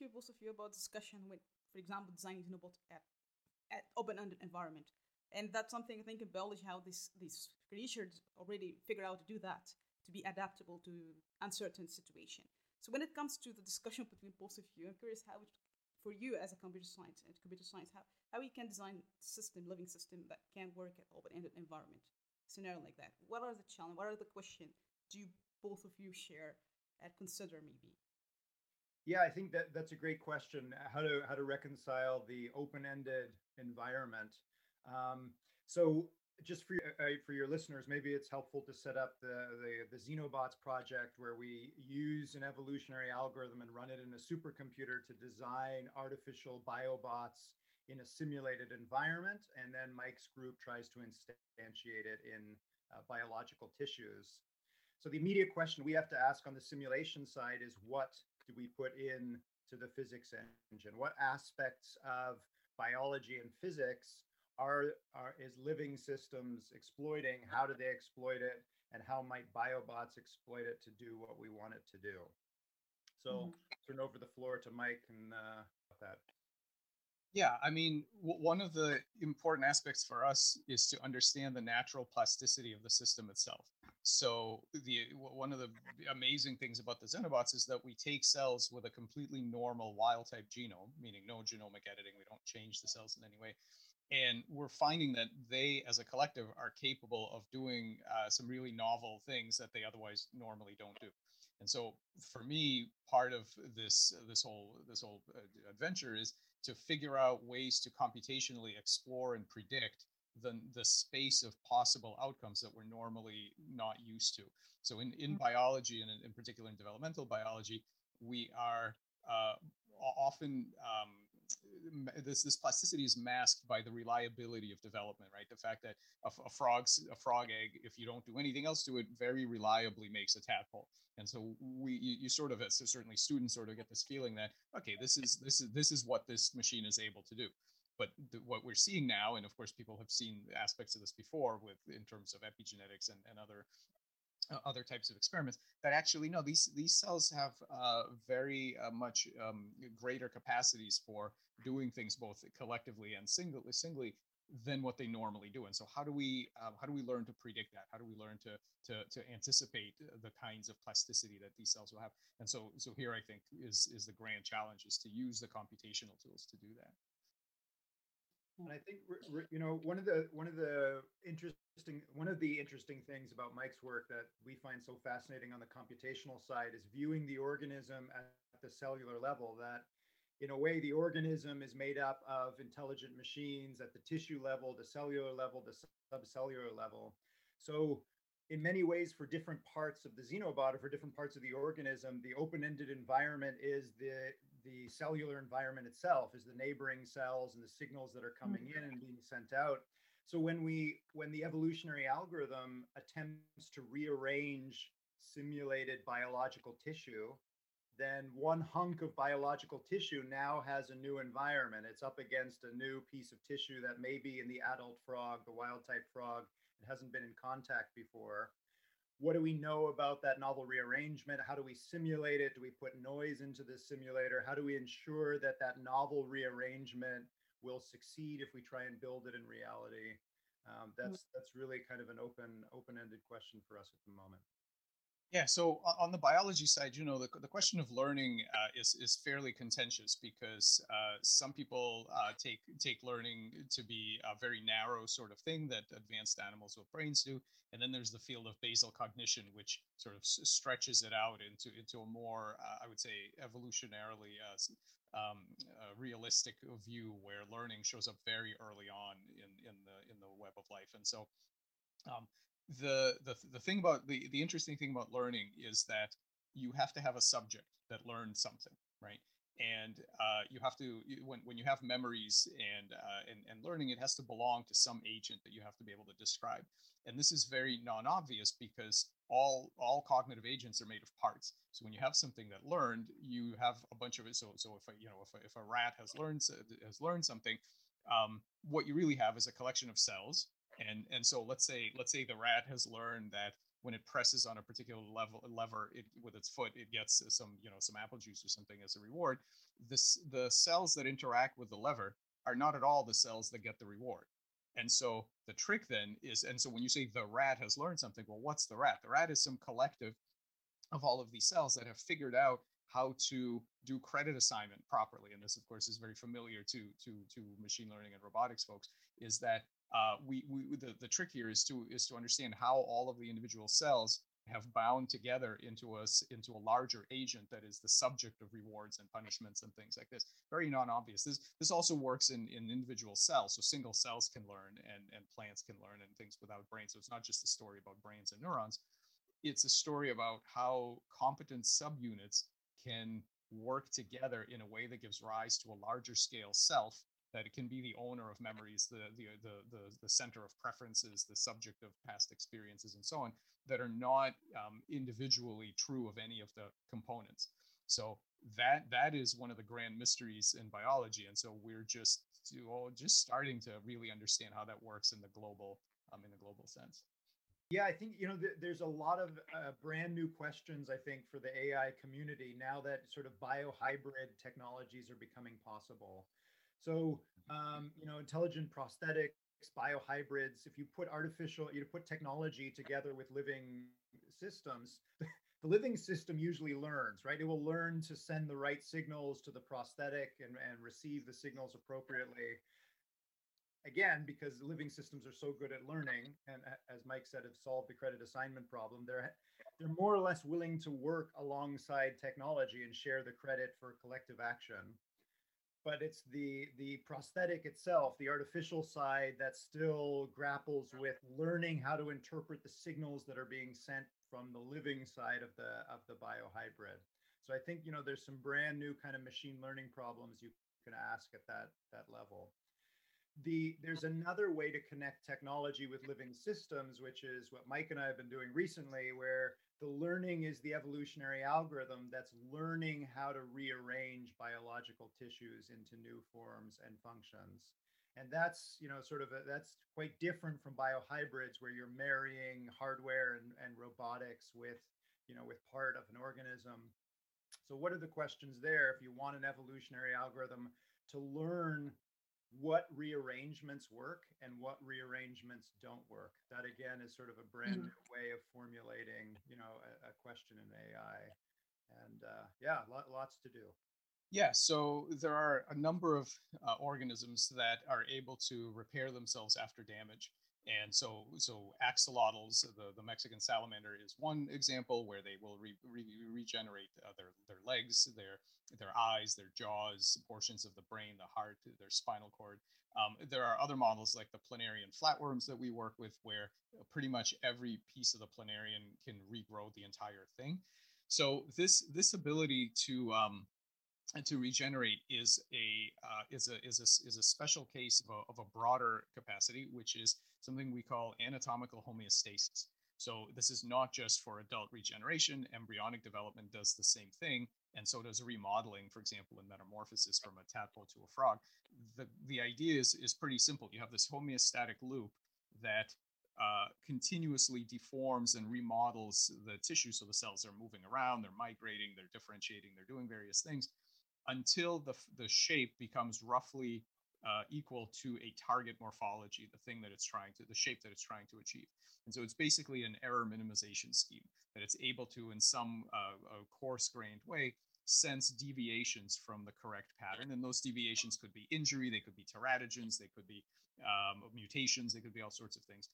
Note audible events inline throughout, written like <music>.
you both of you about discussion with, for example, designing Xenobot at, at open-ended environment. And that's something I think in biology how these these creatures already figure out to do that, to be adaptable to uncertain situation. So when it comes to the discussion between both of you, I'm curious how it, for you as a computer science and computer science, how, how you can design system, living system that can work at open-ended environment, scenario like that. What are the challenge? What are the questions do both of you share and consider maybe? Yeah, I think that that's a great question. How to how to reconcile the open-ended environment. Um, so just for your, uh, for your listeners, maybe it's helpful to set up the, the, the Xenobots project where we use an evolutionary algorithm and run it in a supercomputer to design artificial biobots in a simulated environment. And then Mike's group tries to instantiate it in uh, biological tissues. So the immediate question we have to ask on the simulation side is what do we put in to the physics engine? What aspects of biology and physics are, are is living systems exploiting? How do they exploit it? And how might biobots exploit it to do what we want it to do? So mm-hmm. turn over the floor to Mike and uh, that. Yeah, I mean, w- one of the important aspects for us is to understand the natural plasticity of the system itself. So the one of the amazing things about the Xenobots is that we take cells with a completely normal wild type genome, meaning no genomic editing. We don't change the cells in any way, and we're finding that they as a collective are capable of doing uh, some really novel things that they otherwise normally don't do and so for me part of this this whole this whole uh, adventure is to figure out ways to computationally explore and predict the, the space of possible outcomes that we're normally not used to so in, in mm. biology and in, in particular in developmental biology we are uh, often um, this this plasticity is masked by the reliability of development, right? The fact that a, a frog's a frog egg, if you don't do anything else to it, very reliably makes a tadpole. And so we you, you sort of so certainly students sort of get this feeling that okay, this is this is this is what this machine is able to do. But what we're seeing now, and of course people have seen aspects of this before with in terms of epigenetics and, and other uh, other types of experiments that actually no these these cells have uh, very uh, much um, greater capacities for doing things both collectively and singly singly than what they normally do. And so how do we um, how do we learn to predict that? How do we learn to to to anticipate the kinds of plasticity that these cells will have? And so so here i think is is the grand challenge is to use the computational tools to do that and I think you know one of the one of the interesting one of the interesting things about Mike's work that we find so fascinating on the computational side is viewing the organism at the cellular level. That in a way the organism is made up of intelligent machines at the tissue level, the cellular level, the subcellular level. So in many ways for different parts of the xenobot or for different parts of the organism the open-ended environment is the the cellular environment itself is the neighboring cells and the signals that are coming in and mm-hmm. being sent out. So when we when the evolutionary algorithm attempts to rearrange simulated biological tissue then one hunk of biological tissue now has a new environment. It's up against a new piece of tissue that may be in the adult frog the wild type frog. It hasn't been in contact before what do we know about that novel rearrangement? How do we simulate it? Do we put noise into the simulator? How do we ensure that that novel rearrangement will succeed if we try and build it in reality? Um, mm. that's that's really kind of an open open-ended question for us at the moment. Yeah, so on the biology side, you know, the, the question of learning uh, is, is fairly contentious because uh, some people uh, take take learning to be a very narrow sort of thing that advanced animals with brains do, and then there's the field of basal cognition, which sort of stretches it out into into a more, uh, I would say, evolutionarily uh, um, realistic view where learning shows up very early on in in the in the web of life, and so um, the the the thing about the the interesting thing about learning is that you have to have a subject that learns something, right? And uh, you have to when when you have memories and, uh, and and learning, it has to belong to some agent that you have to be able to describe. And this is very non-obvious because all all cognitive agents are made of parts. So when you have something that learned, you have a bunch of it. So so if a, you know if a, if a rat has learned has learned something, um, what you really have is a collection of cells and and so let's say let's say the rat has learned that when it presses on a particular level lever it, with its foot, it gets some you know some apple juice or something as a reward. This the cells that interact with the lever are not at all the cells that get the reward. And so the trick then is, and so when you say the rat has learned something, well, what's the rat? The rat is some collective of all of these cells that have figured out how to do credit assignment properly. And this, of course, is very familiar to to to machine learning and robotics folks. Is that uh, we we the, the trick here is to is to understand how all of the individual cells have bound together into a into a larger agent that is the subject of rewards and punishments and things like this. Very non-obvious. This this also works in in individual cells. So single cells can learn and and plants can learn and things without brains. So it's not just a story about brains and neurons. It's a story about how competent subunits can work together in a way that gives rise to a larger scale self that it can be the owner of memories, the, the the the the, center of preferences, the subject of past experiences, and so on, that are not um, individually true of any of the components. So that that is one of the grand mysteries in biology, and so we're just to, oh, just starting to really understand how that works in the global um, in the global sense. Yeah, I think you know th- there's a lot of uh, brand new questions. I think for the AI community now that sort of biohybrid technologies are becoming possible. So, um, you know, intelligent prosthetics, biohybrids, if you put artificial, you put technology together with living systems, <laughs> the living system usually learns, right? It will learn to send the right signals to the prosthetic and, and receive the signals appropriately. Again, because living systems are so good at learning, and as Mike said, have solved the credit assignment problem, they're they're more or less willing to work alongside technology and share the credit for collective action. But it's the the prosthetic itself the artificial side that still grapples with learning how to interpret the signals that are being sent from the living side of the of the biohybrid. So i think you know there's some brand new kind of machine learning problems you can ask at that that level the there's another way to connect technology with living systems which is what mike and i have been doing recently where the learning is the evolutionary algorithm that's learning how to rearrange biological tissues into new forms and functions. And that's you know sort of a, that's quite different from biohybrids where you're marrying hardware and, and robotics with you know with part of an organism. So what are the questions there if you want an evolutionary algorithm to learn what rearrangements work and what rearrangements don't work. That again is sort of a brand mm-hmm. new way of formulating you know a, a question in ai and uh, yeah lots to do. Yeah so there are a number of uh, organisms that are able to repair themselves after damage and so so axolotls the, the mexican salamander is one example where they will re, re, regenerate uh, their, their legs their their eyes their jaws portions of the brain the heart their spinal cord. Um, there are other models like the planarian flatworms that we work with where pretty much every piece of the planarian can regrow the entire thing. So this this ability to um, to regenerate is a uh, is a is a is a special case of a, of a broader capacity, which is something we call anatomical homeostasis. So this is not just for adult regeneration. Embryonic development does the same thing, and so does remodeling, for example, in metamorphosis from a tadpole to a frog. The the idea is is pretty simple. You have this homeostatic loop that uh, continuously deforms and remodels the tissue. So the cells are moving around, they're migrating, they're differentiating, they're doing various things until the, the shape becomes roughly uh, equal to a target morphology, the thing that it's trying to, the shape that it's trying to achieve. And so it's basically an error minimization scheme that it's able to, in some uh, coarse grained way, sense deviations from the correct pattern. And those deviations could be injury, they could be teratogens, they could be um, mutations, they could be all sorts of things.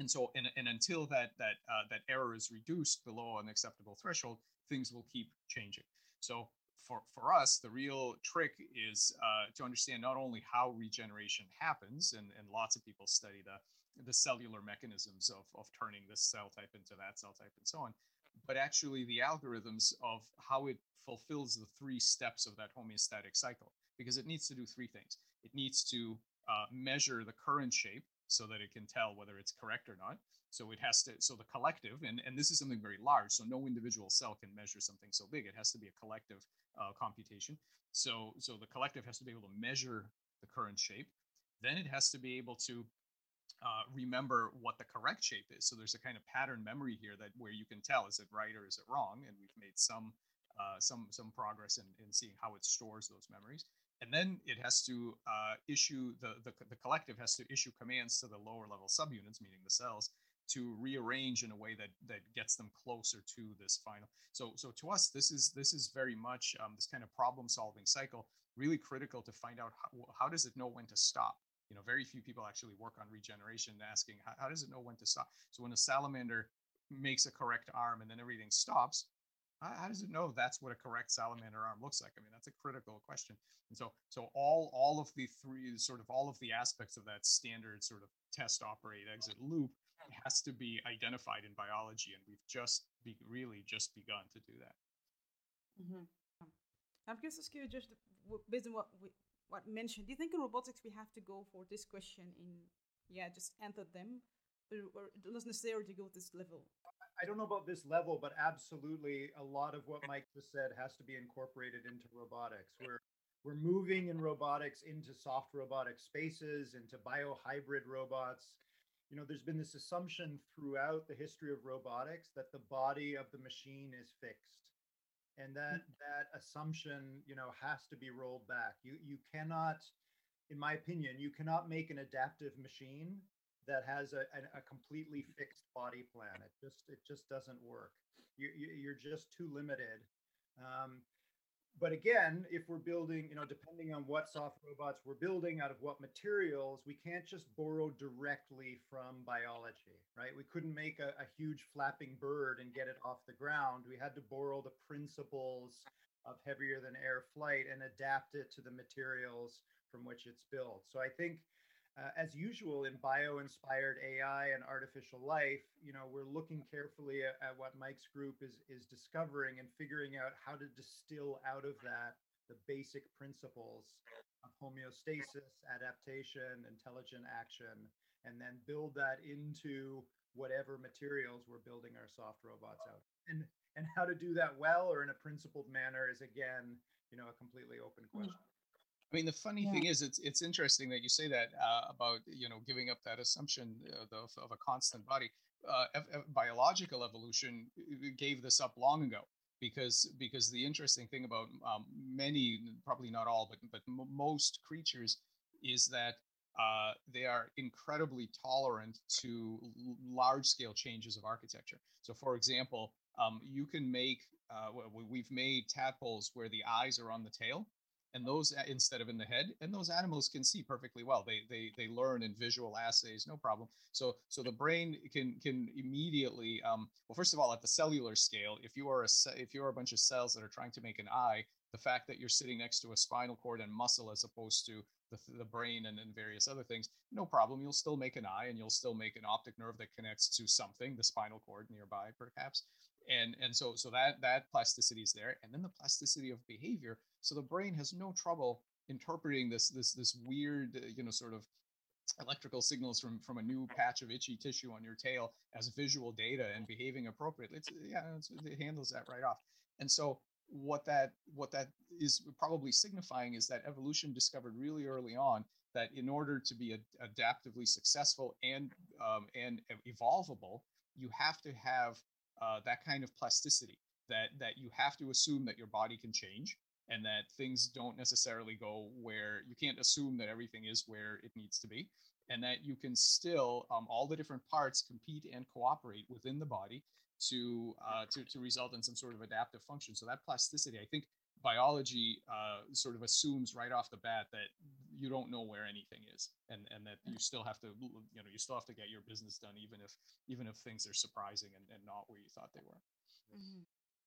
And so, and, and until that that uh, that error is reduced below an acceptable threshold, things will keep changing. So for, for us, the real trick is uh, to understand not only how regeneration happens, and, and lots of people study the, the cellular mechanisms of, of turning this cell type into that cell type and so on, but actually the algorithms of how it fulfills the three steps of that homeostatic cycle, because it needs to do three things. It needs to uh, measure the current shape so that it can tell whether it's correct or not. So it has to, so the collective, and, and this is something very large, so no individual cell can measure something so big. It has to be a collective uh, computation. So, so the collective has to be able to measure the current shape. Then it has to be able to uh, remember what the correct shape is. So there's a kind of pattern memory here that where you can tell is it right or is it wrong, and we've made some uh, some some progress in, in seeing how it stores those memories. And then it has to uh, issue the, the the collective has to issue commands to the lower level subunits, meaning the cells, to rearrange in a way that that gets them closer to this final. So so to us, this is this is very much um, this kind of problem solving cycle really critical to find out how, how does it know when to stop you know very few people actually work on regeneration asking how, how does it know when to stop so when a salamander makes a correct arm and then everything stops how, does it know that's what a correct salamander arm looks like? I mean that's a critical question. And so so all all of the three sort of all of the aspects of that standard sort of test operate exit loop has to be identified in biology and we've just be, really just begun to do that. Mm-hmm. i'm curious to you just based on what we, what mentioned, do you think in robotics we have to go for this question in, yeah, just enter them, or, it doesn't necessarily to go this level? I don't know about this level, but absolutely a lot of what Mike just said has to be incorporated into robotics. We're we're moving in robotics into soft robotic spaces, into biohybrid robots. You know, there's been this assumption throughout the history of robotics that the body of the machine is fixed and that mm. that assumption you know has to be rolled back you you cannot in my opinion you cannot make an adaptive machine that has a, a, completely fixed body plan it just it just doesn't work you, you you're just too limited um, but again, if we're building, you know, depending on what soft robots we're building out of what materials, we can't just borrow directly from biology, right? We couldn't make a, a huge flapping bird and get it off the ground. We had to borrow the principles of heavier than air flight and adapt it to the materials from which it's built. So I think uh, as usual in bio-inspired AI and artificial life, you know, we're looking carefully at, at, what Mike's group is is discovering and figuring out how to distill out of that the basic principles of homeostasis, adaptation, intelligent action, and then build that into whatever materials we're building our soft robots out. And and how to do that well or in a principled manner is again, you know, a completely open mm. question. I mean, the funny yeah. thing is, it's it's interesting that you say that uh, about you know giving up that assumption of, of a constant body. Uh, biological evolution uh, gave this up long ago because because the interesting thing about um, many, probably not all, but but m- most creatures is that uh, they are incredibly tolerant to l- large scale changes of architecture. So, for example, um, you can make uh, we've made tadpoles where the eyes are on the tail and those instead of in the head and those animals can see perfectly well. They they they learn in visual assays no problem. So so the brain can can immediately um, well first of all at the cellular scale if you are a if you are a bunch of cells that are trying to make an eye the fact that you're sitting next to a spinal cord and muscle as opposed to the, the brain and, and various other things no problem. You'll still make an eye and you'll still make an optic nerve that connects to something the spinal cord nearby perhaps. And and so so that that plasticity is there. And then the plasticity of behavior so the brain has no trouble interpreting this this this weird uh, you know sort of electrical signals from from a new patch of itchy tissue on your tail as visual data and behaving appropriately. It's yeah it's, it handles that right off. And so what that what that is probably signifying is that evolution discovered really early on that in order to be adaptively successful and um, and evolvable you have to have uh, that kind of plasticity that that you have to assume that your body can change and that things don't necessarily go where you can't assume that everything is where it needs to be and that you can still um, all the different parts compete and cooperate within the body to, uh, to to result in some sort of adaptive function so that plasticity i think biology uh, sort of assumes right off the bat that you don't know where anything is and and that you still have to you know you still have to get your business done even if even if things are surprising and, and not where you thought they were mm-hmm.